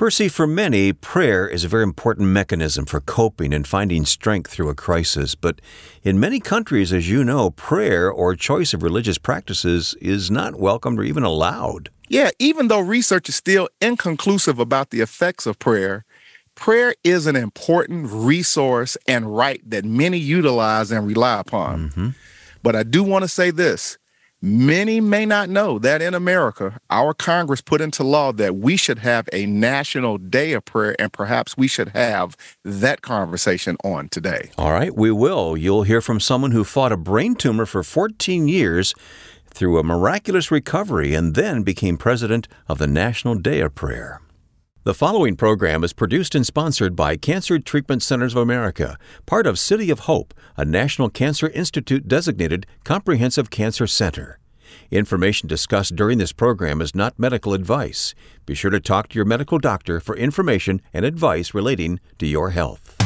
Percy, for many, prayer is a very important mechanism for coping and finding strength through a crisis. But in many countries, as you know, prayer or choice of religious practices is not welcomed or even allowed. Yeah, even though research is still inconclusive about the effects of prayer, prayer is an important resource and right that many utilize and rely upon. Mm-hmm. But I do want to say this Many may not know that in America, our Congress put into law that we should have a national day of prayer, and perhaps we should have that conversation on today. All right, we will. You'll hear from someone who fought a brain tumor for 14 years through a miraculous recovery and then became president of the National Day of Prayer. The following program is produced and sponsored by Cancer Treatment Centers of America, part of City of Hope, a National Cancer Institute designated comprehensive cancer center. Information discussed during this program is not medical advice. Be sure to talk to your medical doctor for information and advice relating to your health.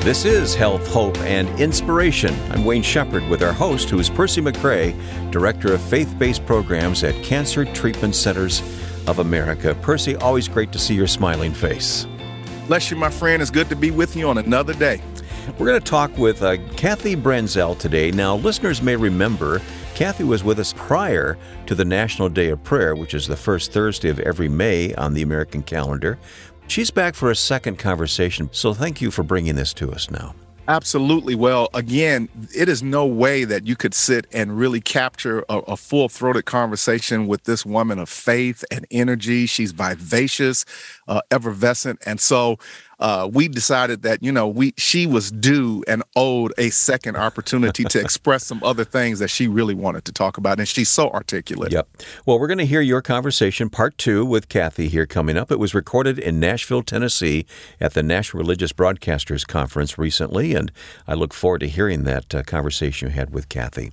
This is Health, Hope, and Inspiration. I'm Wayne Shepherd with our host, who is Percy McCray, Director of Faith Based Programs at Cancer Treatment Centers of America. Percy, always great to see your smiling face. Bless you, my friend. It's good to be with you on another day. We're going to talk with uh, Kathy Branzell today. Now, listeners may remember Kathy was with us prior to the National Day of Prayer, which is the first Thursday of every May on the American calendar. She's back for a second conversation, so thank you for bringing this to us now. Absolutely. Well, again, it is no way that you could sit and really capture a, a full throated conversation with this woman of faith and energy. She's vivacious, uh, effervescent. And so uh, we decided that you know we she was due and owed a second opportunity to express some other things that she really wanted to talk about, and she's so articulate. Yep. Well, we're going to hear your conversation, part two, with Kathy here coming up. It was recorded in Nashville, Tennessee, at the National Religious Broadcasters Conference recently, and I look forward to hearing that uh, conversation you had with Kathy.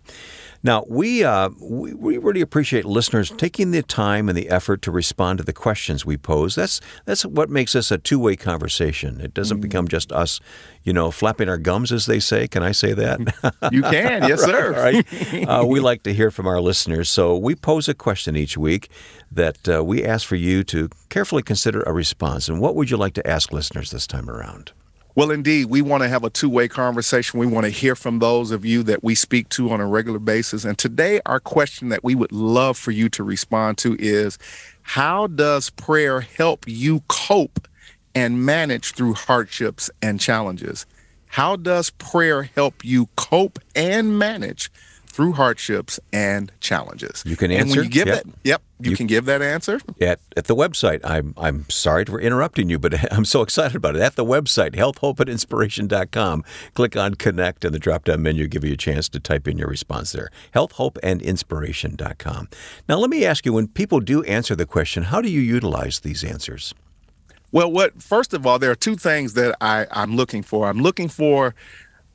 Now, we, uh, we, we really appreciate listeners taking the time and the effort to respond to the questions we pose. That's that's what makes us a two way conversation. It doesn't mm. become just us, you know, flapping our gums, as they say. Can I say that? you can, yes, sir. right. Uh, we like to hear from our listeners, so we pose a question each week that uh, we ask for you to carefully consider a response. And what would you like to ask listeners this time around? Well, indeed, we want to have a two way conversation. We want to hear from those of you that we speak to on a regular basis. And today, our question that we would love for you to respond to is How does prayer help you cope and manage through hardships and challenges? How does prayer help you cope and manage through hardships and challenges. You can answer. And when you give yep. that, yep, you, you, can give that answer at at the website. I'm I'm sorry for interrupting you, but I'm so excited about it. At the website, healthhopeandinspiration.com, click on connect, and the drop down menu give you a chance to type in your response there. Healthhopeandinspiration.com. Now, let me ask you: when people do answer the question, how do you utilize these answers? Well, what first of all, there are two things that I, I'm looking for. I'm looking for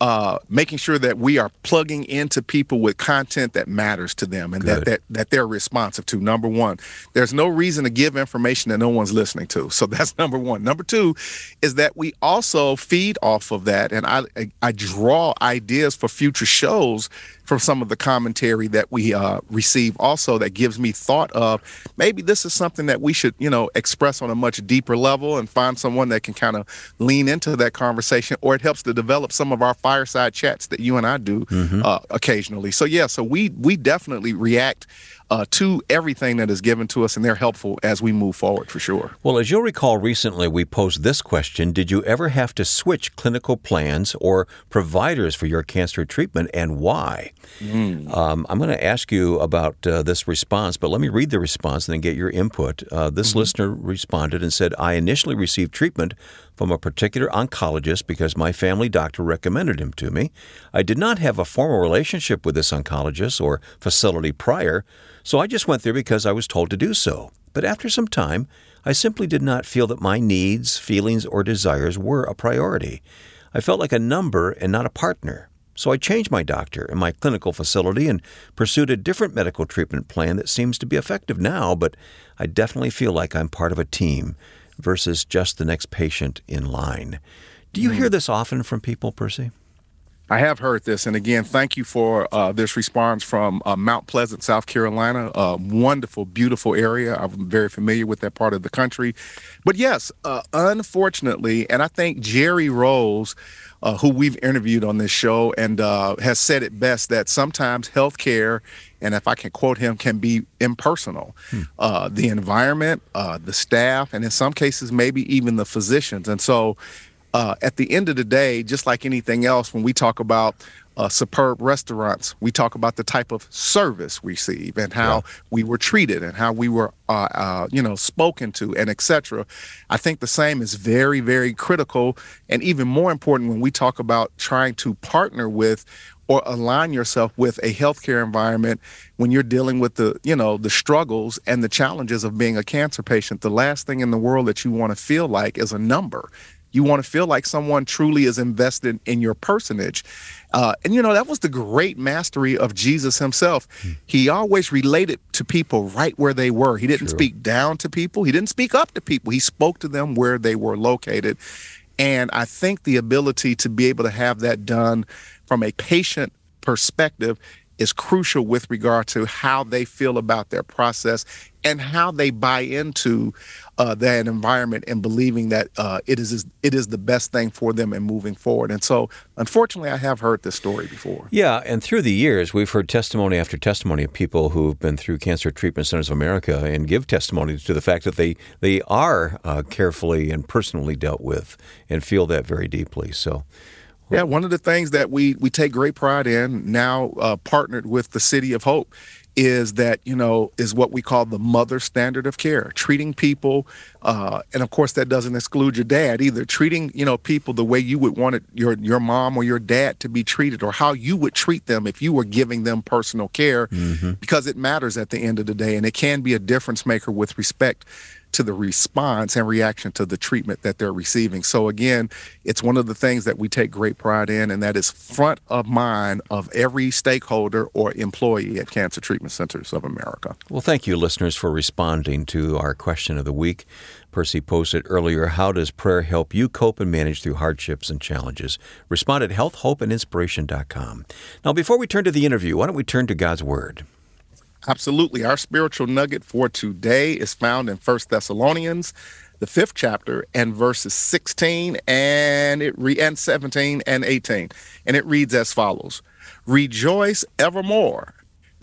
uh, making sure that we are plugging into people with content that matters to them and that, that that they're responsive to. Number one, there's no reason to give information that no one's listening to. So that's number one. Number two is that we also feed off of that, and I I draw ideas for future shows from some of the commentary that we uh, receive also that gives me thought of maybe this is something that we should you know express on a much deeper level and find someone that can kind of lean into that conversation or it helps to develop some of our fireside chats that you and I do mm-hmm. uh, occasionally so yeah so we we definitely react uh, to everything that is given to us, and they're helpful as we move forward for sure. Well, as you'll recall, recently we posed this question Did you ever have to switch clinical plans or providers for your cancer treatment, and why? Mm. Um, I'm going to ask you about uh, this response, but let me read the response and then get your input. Uh, this mm-hmm. listener responded and said, I initially received treatment from a particular oncologist because my family doctor recommended him to me. I did not have a formal relationship with this oncologist or facility prior, so I just went there because I was told to do so. But after some time, I simply did not feel that my needs, feelings, or desires were a priority. I felt like a number and not a partner. So I changed my doctor and my clinical facility and pursued a different medical treatment plan that seems to be effective now, but I definitely feel like I'm part of a team versus just the next patient in line. Do you hear hmm. this often from people, Percy? I have heard this, and again, thank you for uh, this response from uh, Mount Pleasant, South Carolina. A wonderful, beautiful area. I'm very familiar with that part of the country. But yes, uh, unfortunately, and I think Jerry Rose, uh, who we've interviewed on this show, and uh, has said it best that sometimes healthcare, and if I can quote him, can be impersonal. Hmm. Uh, the environment, the staff, and in some cases, maybe even the physicians. And so, uh, at the end of the day, just like anything else, when we talk about uh, superb restaurants, we talk about the type of service we receive and how yeah. we were treated and how we were, uh, uh, you know, spoken to and etc. I think the same is very, very critical and even more important when we talk about trying to partner with or align yourself with a healthcare environment when you're dealing with the you know the struggles and the challenges of being a cancer patient the last thing in the world that you want to feel like is a number you want to feel like someone truly is invested in your personage. Uh, and, you know, that was the great mastery of Jesus himself. Hmm. He always related to people right where they were. He didn't True. speak down to people, he didn't speak up to people. He spoke to them where they were located. And I think the ability to be able to have that done from a patient perspective is crucial with regard to how they feel about their process and how they buy into uh, that environment and believing that uh, it is it is the best thing for them and moving forward. And so, unfortunately, I have heard this story before. Yeah, and through the years, we've heard testimony after testimony of people who've been through Cancer Treatment Centers of America and give testimony to the fact that they they are uh, carefully and personally dealt with and feel that very deeply. So. Yeah, one of the things that we we take great pride in now, uh, partnered with the City of Hope, is that you know is what we call the mother standard of care treating people uh, and of course that doesn't exclude your dad either treating you know people the way you would want it, your your mom or your dad to be treated or how you would treat them if you were giving them personal care mm-hmm. because it matters at the end of the day and it can be a difference maker with respect to the response and reaction to the treatment that they're receiving. So again, it's one of the things that we take great pride in, and that is front of mind of every stakeholder or employee at Cancer Treatment Centers of America. Well, thank you, listeners, for responding to our question of the week. Percy posted earlier, How does prayer help you cope and manage through hardships and challenges? Respond at healthhopeandinspiration.com. Now, before we turn to the interview, why don't we turn to God's Word? Absolutely. Our spiritual nugget for today is found in First Thessalonians, the fifth chapter, and verses 16 and it re- and 17 and 18. And it reads as follows Rejoice evermore,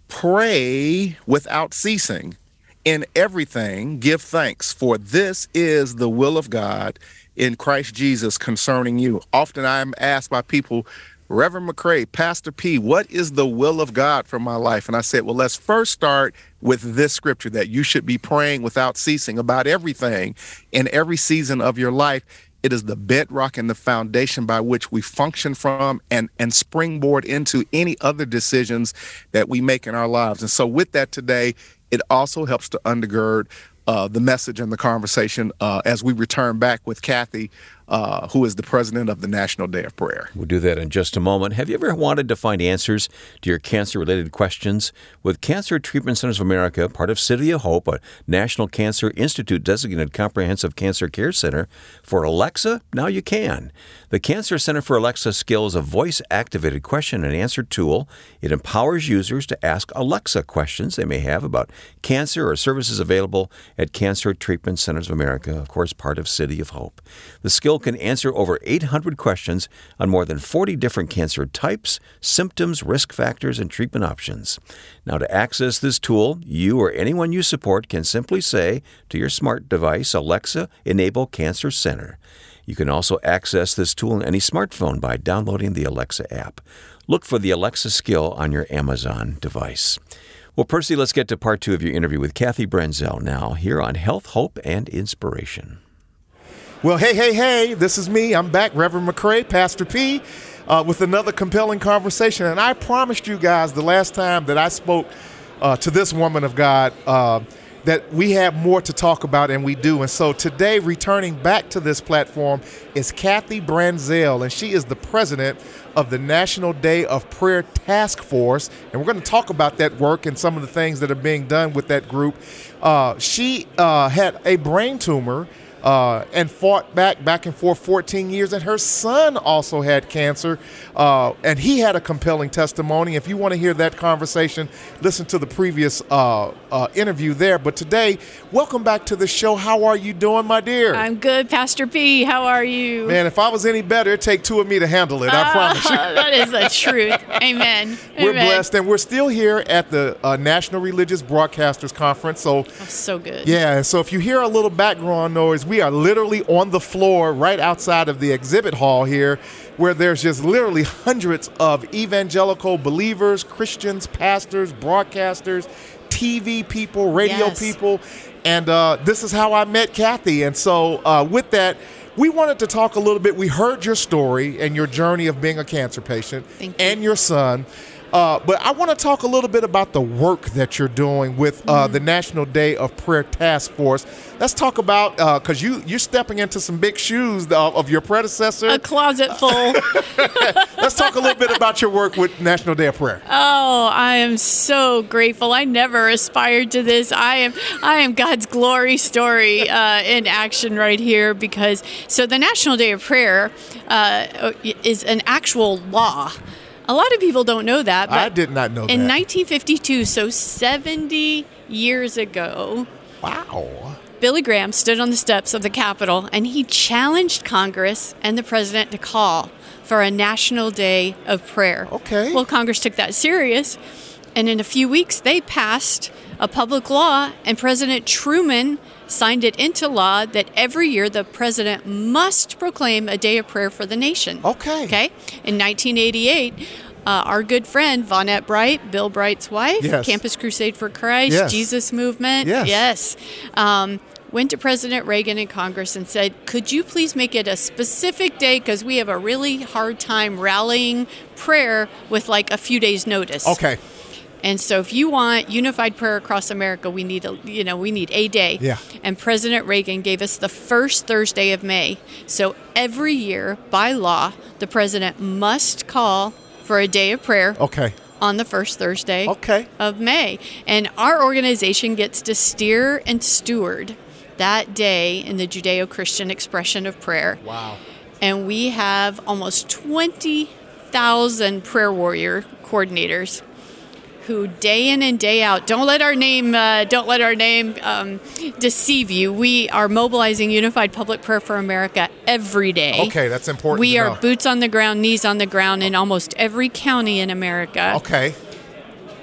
pray without ceasing. In everything, give thanks, for this is the will of God in Christ Jesus concerning you. Often I'm asked by people, Reverend McCray, Pastor P, what is the will of God for my life? And I said, well, let's first start with this scripture that you should be praying without ceasing about everything in every season of your life. It is the bedrock and the foundation by which we function from and, and springboard into any other decisions that we make in our lives. And so, with that today, it also helps to undergird uh, the message and the conversation uh, as we return back with Kathy uh, who is the president of the National Day of Prayer. We'll do that in just a moment. Have you ever wanted to find answers to your cancer related questions? With Cancer Treatment Centers of America, part of City of Hope, a National Cancer Institute designated comprehensive cancer care center, for Alexa, now you can. The Cancer Center for Alexa Skill is a voice activated question and answer tool. It empowers users to ask Alexa questions they may have about cancer or services available at Cancer Treatment Centers of America, of course, part of City of Hope. The skill can answer over 800 questions on more than 40 different cancer types, symptoms, risk factors, and treatment options. Now, to access this tool, you or anyone you support can simply say to your smart device, Alexa, enable Cancer Center. You can also access this tool on any smartphone by downloading the Alexa app. Look for the Alexa skill on your Amazon device. Well, Percy, let's get to part two of your interview with Kathy Branzell now, here on Health, Hope, and Inspiration. Well, hey, hey, hey, this is me. I'm back, Reverend McCray, Pastor P, uh, with another compelling conversation. And I promised you guys the last time that I spoke uh, to this woman of God uh, that we have more to talk about, and we do. And so today, returning back to this platform is Kathy Branzell, and she is the president of the National Day of Prayer Task Force. And we're going to talk about that work and some of the things that are being done with that group. Uh, she uh, had a brain tumor uh, and fought back back and forth 14 years. And her son also had cancer, uh, and he had a compelling testimony. If you want to hear that conversation, listen to the previous uh, uh, interview there. But today, welcome back to the show. How are you doing, my dear? I'm good, Pastor P. How are you? Man, if I was any better, it'd take two of me to handle it. I promise you. that is the truth. Amen. We're Amen. blessed, and we're still here at the uh, National Religious Broadcasters Conference. So, Oh, so good. yeah, so if you hear a little background noise, we are literally on the floor right outside of the exhibit hall here, where there's just literally hundreds of evangelical believers, Christians, pastors, broadcasters, TV people, radio Yes. people. And uh, this is how I met Kathy. And so, uh, with that, we wanted to talk a little bit. We heard your story and your journey of being a cancer patient Thank you. and your son. Uh, but I want to talk a little bit about the work that you're doing with uh, Mm-hmm. the National Day of Prayer Task Force. Let's talk about because you you're stepping into some big shoes of, of your predecessor. A closet full. Let's talk a little bit about your work with National Day of Prayer. Oh, I am so grateful. I never aspired to this. I am I am God's glory story uh, in action right here because so the National Day of Prayer uh, is an actual law. A lot of people don't know that. But I did not know In that. 1952, so 70 years ago, wow. Billy Graham stood on the steps of the Capitol and he challenged Congress and the president to call for a national day of prayer. Okay. Well, Congress took that serious, and in a few weeks they passed a public law, and President Truman signed it into law that every year the president must proclaim a day of prayer for the nation. Okay. Okay. In 1988. Uh, our good friend Vonette Bright, Bill Bright's wife, Yes. Campus Crusade for Christ, Yes. Jesus Movement, Yes. yes, um, went to President Reagan in Congress and said, Could you please make it a specific day? Because we have a really hard time rallying prayer with like a few days' notice. Okay. And so if you want unified prayer across America, we need a you know, we need a day. Yeah. And President Reagan gave us the first Thursday of May. So every year by law, the president must call for a day of prayer Okay. on the first Thursday Okay. of May. And our organization gets to steer and steward that day in the Judeo Christian expression of prayer. Wow. And we have almost 20,000 prayer warrior coordinators who day in and day out don't let our name uh, don't let our name um, deceive you we are mobilizing unified public prayer for america every day Okay, that's important we are know. boots on the ground knees on the ground in almost every county in america Okay.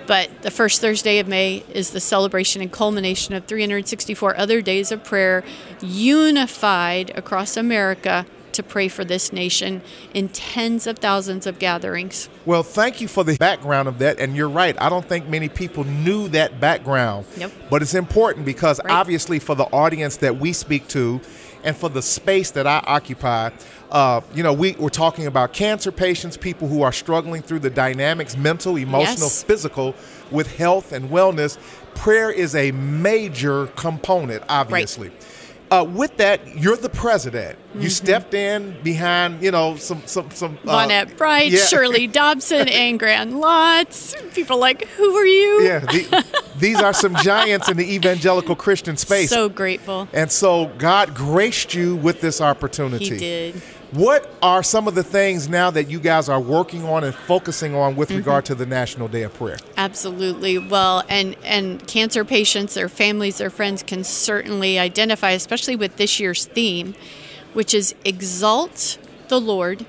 but the first Thursday of May is the celebration and culmination of 364 other days of prayer unified across America to pray for this nation in tens of thousands of gatherings. Well, thank you for the background of that. And you're right. I don't think many people knew that background. Nope. But it's important because Right. obviously, for the audience that we speak to and for the space that I occupy, uh, you know, we, we're talking about cancer patients, people who are struggling through the dynamics, mental, emotional, Yes. physical, with health and wellness. Prayer is a major component, obviously. Uh, with that, you're the president. Mm-hmm. You stepped in behind, you know, some some some. uh, Vonette Bright, yeah. Shirley Dobson, and Graham Lotz. People like, who are you? Yeah, the, these are some giants in the evangelical Christian space. So grateful. and so God graced you with this opportunity. He did. What are some of the things now that you guys are working on and focusing on with Mm-hmm. regard to the National Day of Prayer? Absolutely. Well, and and cancer patients, their families, their friends can certainly identify, especially with this year's theme, which is exalt the Lord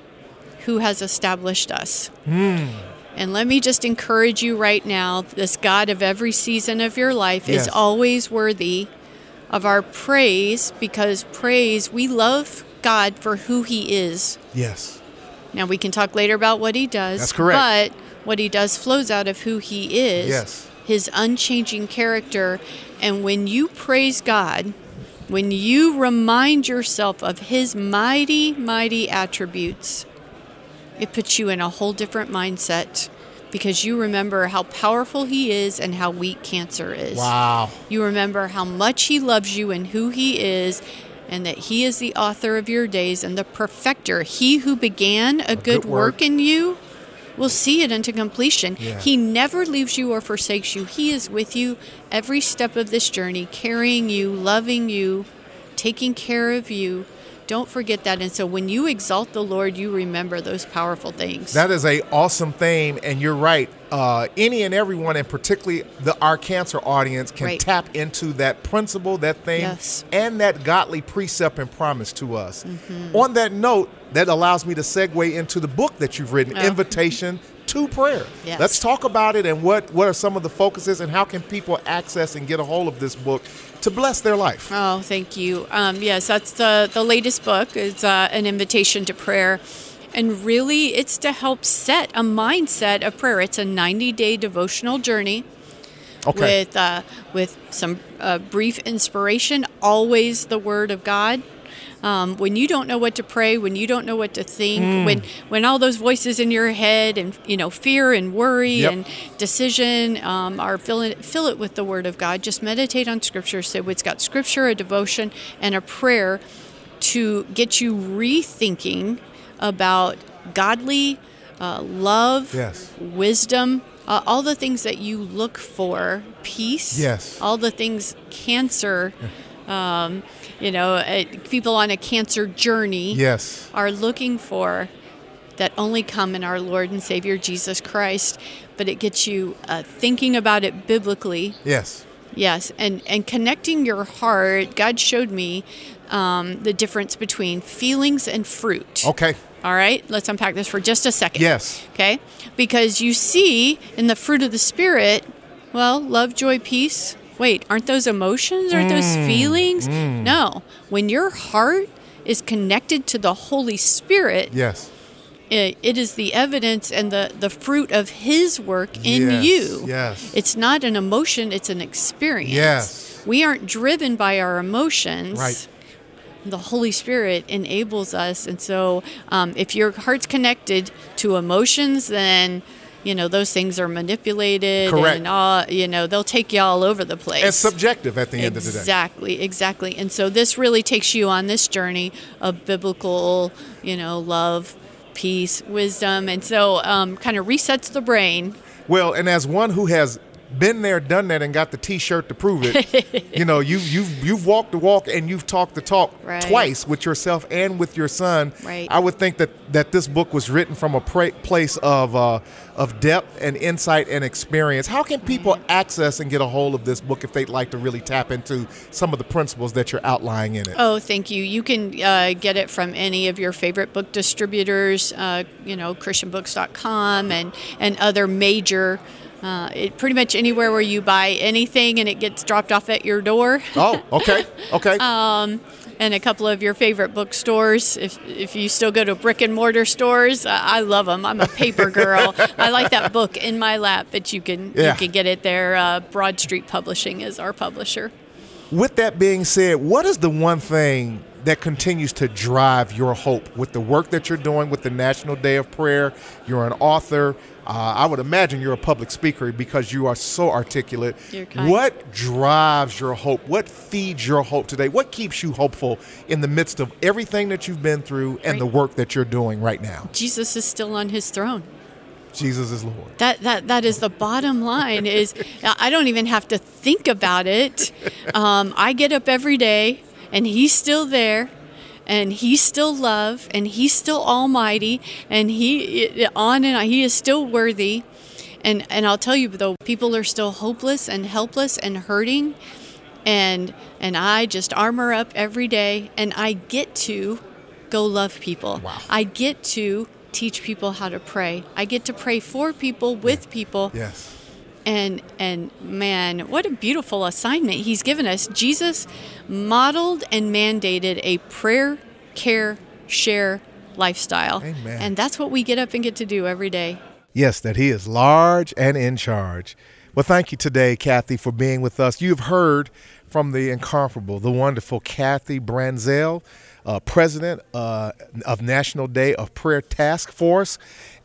who has established us. And let me just encourage you right now, this God of every season of your life Yes. is always worthy of our praise because praise, we love God for who he is. Yes. Now we can talk later about what he does. That's correct. But what he does flows out of who he is. Yes. His unchanging character. And when you praise God, when you remind yourself of his mighty, mighty attributes, it puts you in a whole different mindset because you remember how powerful he is and how weak cancer is. Wow. You remember how much He loves you and who He is, and that He is the author of your days and the perfecter. He who began a, good, good work. work in you will see it into completion. Yeah. He never leaves you or forsakes you. He is with you every step of this journey, carrying you, loving you taking care of you. Don't forget that. And so when you exalt the Lord, you remember those powerful things. That is a awesome theme, and you're right. Uh, any and everyone, and particularly the our cancer audience, can Right. tap into that principle, that thing, Yes. and that godly precept and promise to us. Mm-hmm. On that note, that allows me to segue into the book that you've written, Oh. Invitation to Prayer. Yes. Let's talk about it and what what are some of the focuses and how can people access and get a hold of this book to bless their life. Oh, thank you. Um, yes, that's the the latest book. It's uh, an invitation to prayer, and really, it's to help set a mindset of prayer. It's a 90 day devotional journey Okay. with uh, with some uh, brief inspiration. Always the Word of God. Um, when you don't know what to pray, when you don't know what to think, Hmm. when when all those voices in your head and you know fear and worry Yep. and decision um, are fill it fill it with the Word of God. Just meditate on Scripture. So it's got Scripture, a devotion, and a prayer to get you rethinking about godly uh, love, Yes. wisdom, uh, all the things that you look for, peace, Yes. all the things cancer, um, you know, uh, people on a cancer journey yes. are looking for that only come in our Lord and Savior Jesus Christ. But it gets you uh, thinking about it biblically, Yes. Yes, and and connecting your heart. God showed me um, the difference between feelings and fruit. Okay. All right, let's unpack this for just a second. Yes. Okay, because you see in the fruit of the spirit, well, love, joy, peace. Wait, aren't those emotions? Aren't those Mm, feelings? No. When your heart is connected to the Holy Spirit, Yes. it, it is the evidence and the, the fruit of His work in Yes, you. yes. It's not an emotion, it's an experience. Yes. We aren't driven by our emotions. Right. The Holy Spirit enables us. And so um, if your heart's connected to emotions, then. You know those things are manipulated, Correct. and all you know they'll take you all over the place. And subjective at the end of the day. Exactly, exactly. And so this really takes you on this journey of biblical, you know, love, peace, wisdom, and so um, kind of resets the brain. Well, and as one who has been there, done that, and got the T-shirt to prove it, you know, you've you've you've walked the walk and you've talked the talk Right. twice with yourself and with your son. Right. I would think that that this book was written from a pra- place of uh, of depth and insight and experience. How can people Mm-hmm. access and get a hold of this book if they'd like to really tap into some of the principles that you're outlining in it? Oh, thank you. You can uh, get it from any of your favorite book distributors, uh, you know, ChristianBooks.com and and other major. Uh, it, pretty much anywhere where you buy anything and it gets dropped off at your door. Oh, okay, okay. Uh, and a couple of your favorite bookstores. If if you still go to brick and mortar stores, I, I love them. I'm a paper girl. I like that book in my lap, but you can Yeah. you can get it there. Uh, Broad Street Publishing is our publisher. With that being said, what is the one thing that continues to drive your hope with the work that you're doing with the National Day of Prayer? You're an author. Uh, I would imagine you're a public speaker because you are so articulate. What drives your hope? What feeds your hope today? What keeps you hopeful in the midst of everything that you've been through and Right. the work that you're doing right now? Jesus is still on his throne. Jesus is Lord. That that that is the bottom line. Is I don't even have to think about it. Um, I get up every day, and He's still there, and He's still love, and He's still Almighty, and He on and on. He is still worthy. And and I'll tell you though, people are still hopeless and helpless and hurting, and and I just armor up every day, and I get to go love people. Wow. I get to teach people how to pray. I get to pray for people, with people. Yes. And and man, what a beautiful assignment he's given us. Jesus modeled and mandated a prayer, care, share lifestyle. Amen. And that's what we get up and get to do every day. Yes, that He is large and in charge. Well, thank you today, Kathy, for being with us. You've heard from the incomparable, the wonderful Kathy Branzell, uh, president uh, of National Day of Prayer Task Force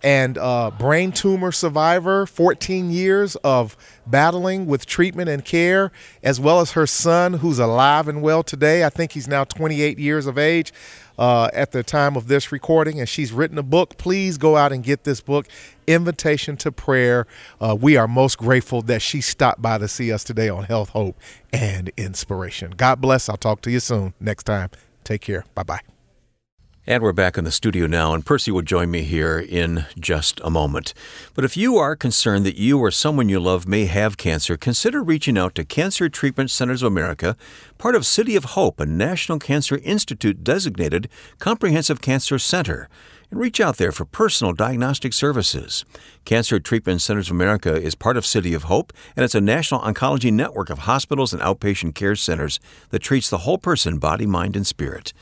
and uh, brain tumor survivor, 14 years of battling with treatment and care, as well as her son, who's alive and well today. I think he's now 28 years of age. uh, at the time of this recording, and she's written a book. Please go out and get this book, Invitation to Prayer. Uh, we are most grateful that she stopped by to see us today on Health, Hope, and Inspiration. God bless. I'll talk to you soon. Next time. Take care. Bye bye. And we're back in the studio now, and Percy will join me here in just a moment. But if you are concerned that you or someone you love may have cancer, consider reaching out to Cancer Treatment Centers of America, part of City of Hope, a National Cancer Institute designated comprehensive cancer center, and reach out there for personal diagnostic services. Cancer Treatment Centers of America is part of City of Hope, and it's a national oncology network of hospitals and outpatient care centers that treats the whole person, body, mind, and spirit.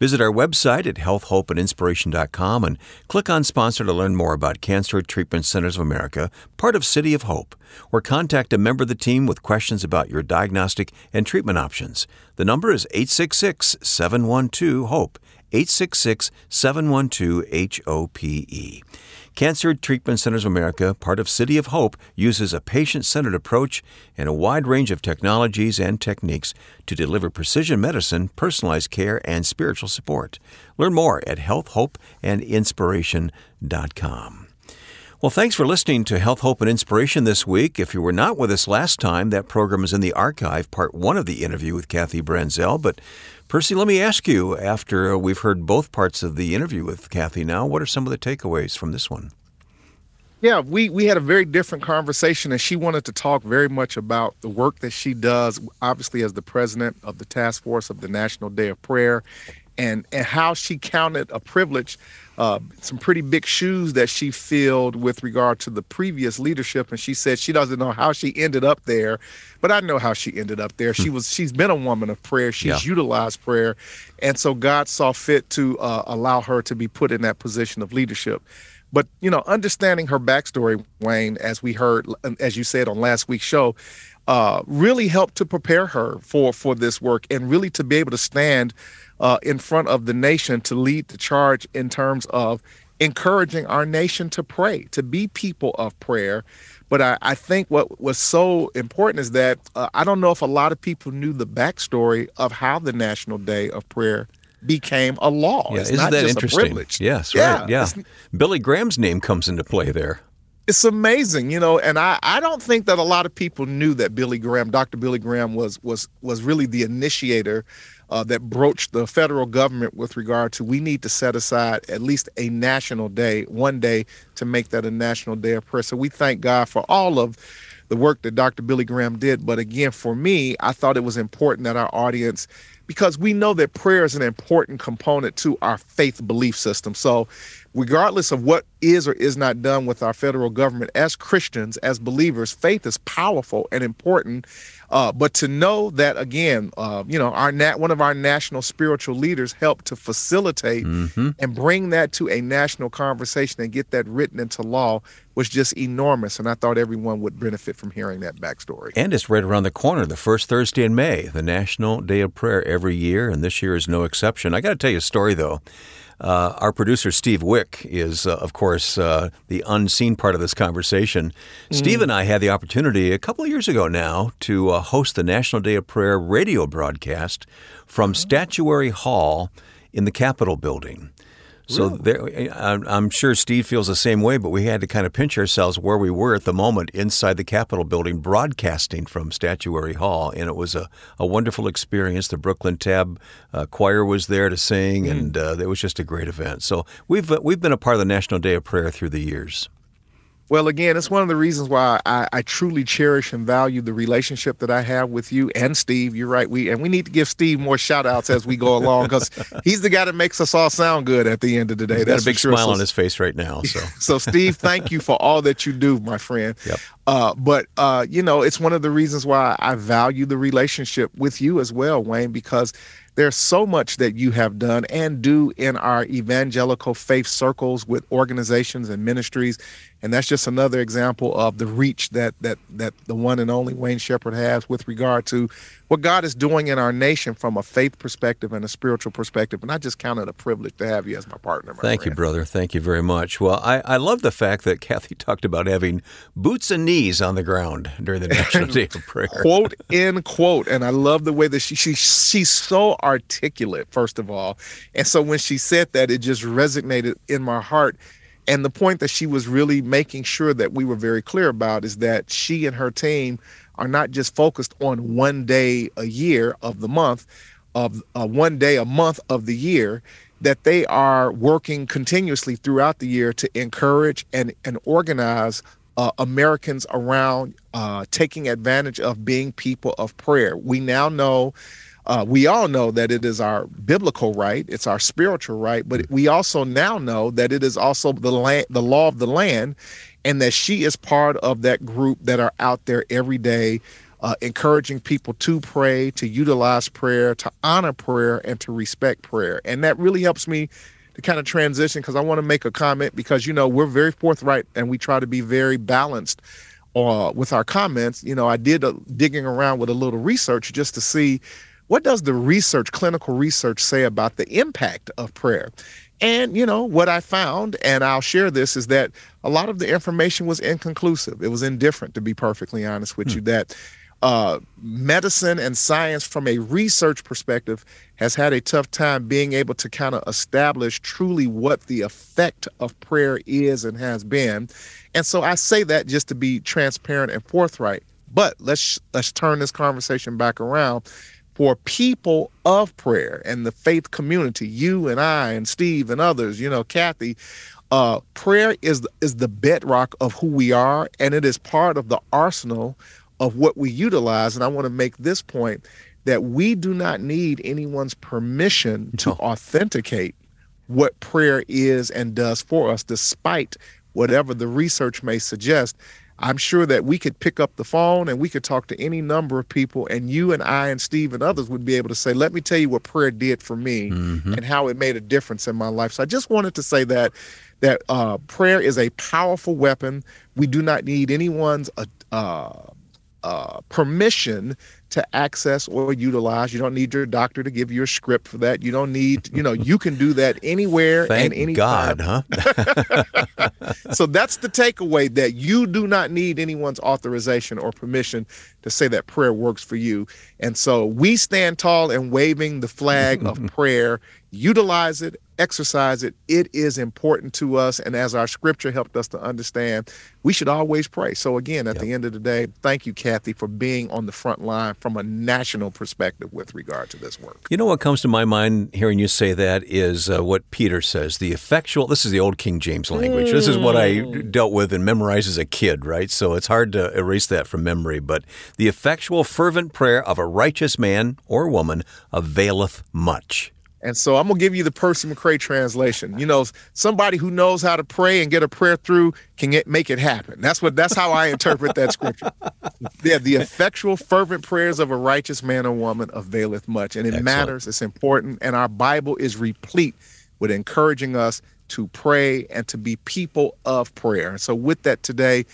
Visit our website at healthhopeandinspiration.com and click on sponsor to learn more about Cancer Treatment Centers of America, part of City of Hope, or contact a member of the team with questions about your diagnostic and treatment options. The number is 866 712 HOPE. 866 712 HOPE. Cancer Treatment Centers of America, part of City of Hope, uses a patient centered approach and a wide range of technologies and techniques to deliver precision medicine, personalized care, and spiritual support. Learn more at healthhopeandinspiration.com. Well, thanks for listening to Health, Hope, and Inspiration this week. If you were not with us last time, that program is in the archive, part one of the interview with Kathy Branzell. But Percy, let me ask you, after uh, we've heard both parts of the interview with Kathy now, what are some of the takeaways from this one? Yeah, we, we had a very different conversation, and she wanted to talk very much about the work that she does, obviously, as the president of the task force of the National Day of Prayer, and, and how she counted a privilege, uh, some pretty big shoes that she filled with regard to the previous leadership. And she said she doesn't know how she ended up there, but I know how she ended up there. She hmm. was she's been a woman of prayer. She's yeah. utilized prayer, and so God saw fit to uh, allow her to be put in that position of leadership. But you know, understanding her backstory, Wayne, as we heard, as you said on last week's show, uh, really helped to prepare her for for this work and really to be able to stand uh, in front of the nation to lead the charge in terms of encouraging our nation to pray, to be people of prayer. But I, I think what was so important is that uh, I don't know if a lot of people knew the backstory of how the National Day of Prayer became a law. Yeah, it's isn't that interesting? Yes, right. Yeah. yeah. Billy Graham's name comes into play there. It's amazing, you know, and I, I don't think that a lot of people knew that Billy Graham, Dr. Billy Graham was was was really the initiator uh, that broached the federal government with regard to we need to set aside at least a national day, one day, to make that a national day of prayer. So we thank God for all of the work that Dr. Billy Graham did. But again, for me, I thought it was important that our audience, because we know that prayer is an important component to our faith belief system. So regardless of what is or is not done with our federal government, as Christians, as believers, faith is powerful and important. Uh, but to know that again, uh, you know, our nat- one of our national spiritual leaders helped to facilitate mm-hmm. and bring that to a national conversation and get that written into law was just enormous. And I thought everyone would benefit from hearing that backstory. And it's right around the corner, the first Thursday in May, the National Day of Prayer every year, and this year is no exception. I got to tell you a story though. Uh, our producer, Steve Wick, is, uh, of course, uh, the unseen part of this conversation. Mm. Steve and I had the opportunity a couple of years ago now to uh, host the National Day of Prayer radio broadcast from Statuary Hall in the Capitol building. So there, I'm sure Steve feels the same way, but we had to kind of pinch ourselves where we were at the moment inside the Capitol building, broadcasting from Statuary Hall, and it was a, a wonderful experience. The Brooklyn Tab uh, Choir was there to sing, mm. and uh, it was just a great event. So we've uh, we've been a part of the National Day of Prayer through the years. Well, again, it's one of the reasons why I, I, truly cherish and value the relationship that I have with you and Steve. You're right. We and we need to give Steve more shout outs as we go along because he's the guy that makes us all sound good at the end of the day. He's That's got a big sure. smile so, on his face right now. So, so Steve, thank you for all that you do, my friend. Yep. Uh, but uh, you know, it's one of the reasons why I value the relationship with you as well, Wayne, because there's so much that you have done and do in our evangelical faith circles with organizations and ministries and that's just another example of the reach that that that the one and only Wayne Shepherd has with regard to what God is doing in our nation from a faith perspective and a spiritual perspective. And I just count it a privilege to have you as my partner. My Thank friend. you, brother. Thank you very much. Well, I, I love the fact that Kathy talked about having boots and knees on the ground during the National Day of Prayer. quote in quote. And I love the way that she, she she's so articulate, first of all. And so when she said that, it just resonated in my heart. And the point that she was really making sure that we were very clear about is that she and her team are not just focused on one day a year of the month, of uh, one day a month of the year, that they are working continuously throughout the year to encourage and, and organize uh, Americans around uh, taking advantage of being people of prayer. We now know. Uh, we all know that it is our biblical right, it's our spiritual right, but we also now know that it is also the land, the law of the land, and that she is part of that group that are out there every day uh, encouraging people to pray, to utilize prayer, to honor prayer, and to respect prayer. And that really helps me to kind of transition because I want to make a comment because, you know, we're very forthright and we try to be very balanced uh, with our comments. You know, I did a, digging around with a little research just to see what does the research, clinical research, say about the impact of prayer. And, you know, what I found, and I'll share this, is that a lot of the information was inconclusive. It was indifferent, to be perfectly honest with hmm. you, that uh, medicine and science from a research perspective has had a tough time being able to kind of establish truly what the effect of prayer is and has been. And so I say that just to be transparent and forthright. But let's let's turn this conversation back around for people of prayer and the faith community, you and I and Steve and others, you know, Kathy, uh, prayer is is the bedrock of who we are, and it is part of the arsenal of what we utilize. And I want to make this point that we do not need anyone's permission to authenticate what prayer is and does for us, despite whatever the research may suggest. I'm sure that we could pick up the phone and we could talk to any number of people, and you and I and Steve and others would be able to say, Let me tell you what prayer did for me mm-hmm. and how it made a difference in my life. So I just wanted to say that that uh, prayer is a powerful weapon. We do not need anyone's uh, uh uh, permission to access or utilize. You don't need your doctor to give you a script for that. You don't need, you know, you can do that anywhere Thank and anytime. God, huh? so that's the takeaway that you do not need anyone's authorization or permission to say that prayer works for you. And so we stand tall and waving the flag of prayer. Utilize it, exercise it. It is important to us. And as our scripture helped us to understand, we should always pray. So, again, at yep. the end of the day, thank you, Kathy, for being on the front line from a national perspective with regard to this work. You know what comes to my mind hearing you say that is uh, what Peter says the effectual, this is the old King James language. Mm. This is what I mm. dealt with and memorized as a kid, right? So it's hard to erase that from memory. But the effectual, fervent prayer of a righteous man or woman availeth much. And so I'm gonna give you the Percy McCray translation. You know, somebody who knows how to pray and get a prayer through can get, make it happen. That's what that's how I interpret that scripture. Yeah, the effectual, fervent prayers of a righteous man or woman availeth much, and it Excellent. matters. It's important, and our Bible is replete with encouraging us to pray and to be people of prayer. And so, with that today,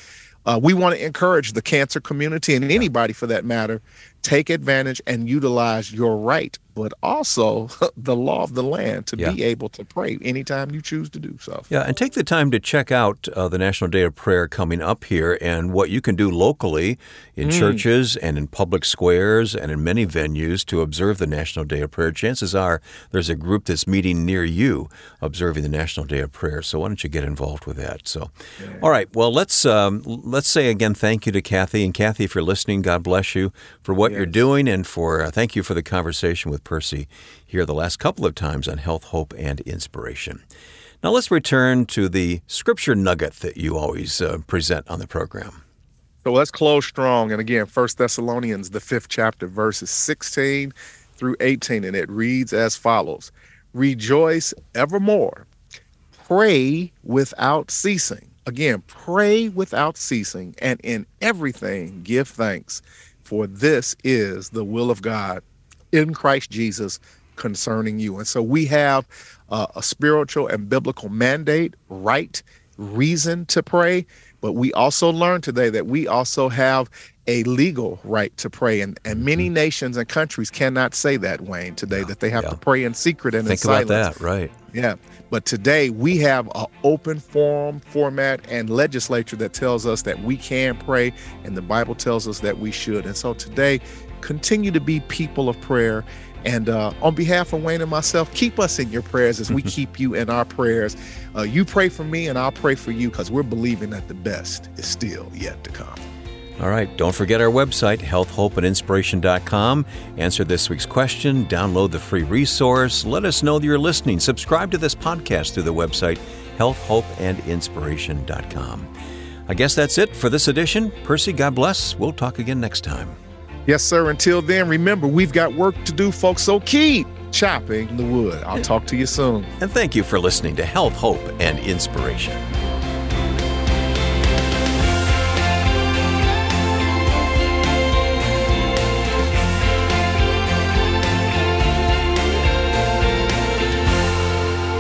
uh, we want to encourage the cancer community and anybody for that matter take advantage and utilize your right, but also the law of the land to yeah. be able to pray anytime you choose to do so. Yeah, and take the time to check out uh, the National Day of Prayer coming up here and what you can do locally in mm. churches and in public squares and in many venues to observe the National Day of Prayer. Chances are there's a group that's meeting near you observing the National Day of Prayer. So why don't you get involved with that? So, yeah. all right. Well, let's um, let's say again thank you to Kathy and Kathy if you're listening. God bless you for what you're doing and for uh, thank you for the conversation with Percy here the last couple of times on health, hope, and inspiration. Now let's return to the scripture nugget that you always uh, present on the program. So let's close strong. And again, First Thessalonians, the fifth chapter, verses 16 through 18, and it reads as follows Rejoice evermore, pray without ceasing. Again, pray without ceasing, and in everything give thanks for this is the will of God in Christ Jesus concerning you. And so we have uh, a spiritual and biblical mandate, right, reason to pray. But we also learned today that we also have a legal right to pray. And, and many mm-hmm. nations and countries cannot say that, Wayne, today, yeah, that they have yeah. to pray in secret and Think in silence. Think about that, right. Yeah. But today we have an open forum format and legislature that tells us that we can pray, and the Bible tells us that we should. And so today, continue to be people of prayer. And uh, on behalf of Wayne and myself, keep us in your prayers as we keep you in our prayers. Uh, you pray for me, and I'll pray for you because we're believing that the best is still yet to come. All right, don't forget our website, healthhopeandinspiration.com. Answer this week's question, download the free resource, let us know that you're listening, subscribe to this podcast through the website, healthhopeandinspiration.com. I guess that's it for this edition. Percy, God bless. We'll talk again next time. Yes, sir. Until then, remember, we've got work to do, folks, so keep chopping the wood. I'll talk to you soon. And thank you for listening to Health, Hope, and Inspiration.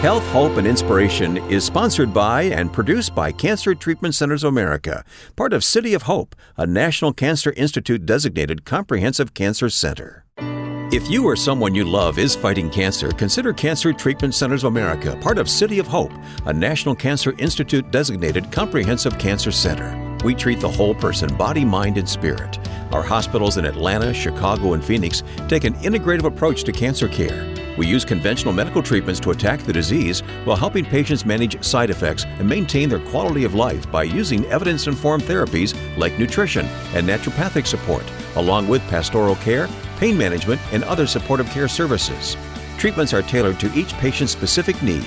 Health, Hope, and Inspiration is sponsored by and produced by Cancer Treatment Centers of America, part of City of Hope, a National Cancer Institute designated comprehensive cancer center. If you or someone you love is fighting cancer, consider Cancer Treatment Centers of America, part of City of Hope, a National Cancer Institute designated comprehensive cancer center. We treat the whole person, body, mind, and spirit. Our hospitals in Atlanta, Chicago, and Phoenix take an integrative approach to cancer care. We use conventional medical treatments to attack the disease while helping patients manage side effects and maintain their quality of life by using evidence informed therapies like nutrition and naturopathic support, along with pastoral care, pain management, and other supportive care services. Treatments are tailored to each patient's specific need.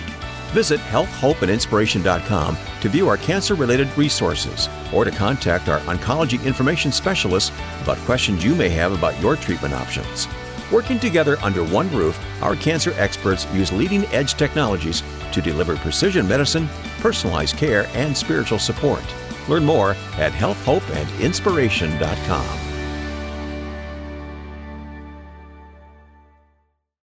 Visit healthhopeandinspiration.com to view our cancer related resources or to contact our oncology information specialists about questions you may have about your treatment options. Working together under one roof, our cancer experts use leading edge technologies to deliver precision medicine, personalized care, and spiritual support. Learn more at healthhopeandinspiration.com.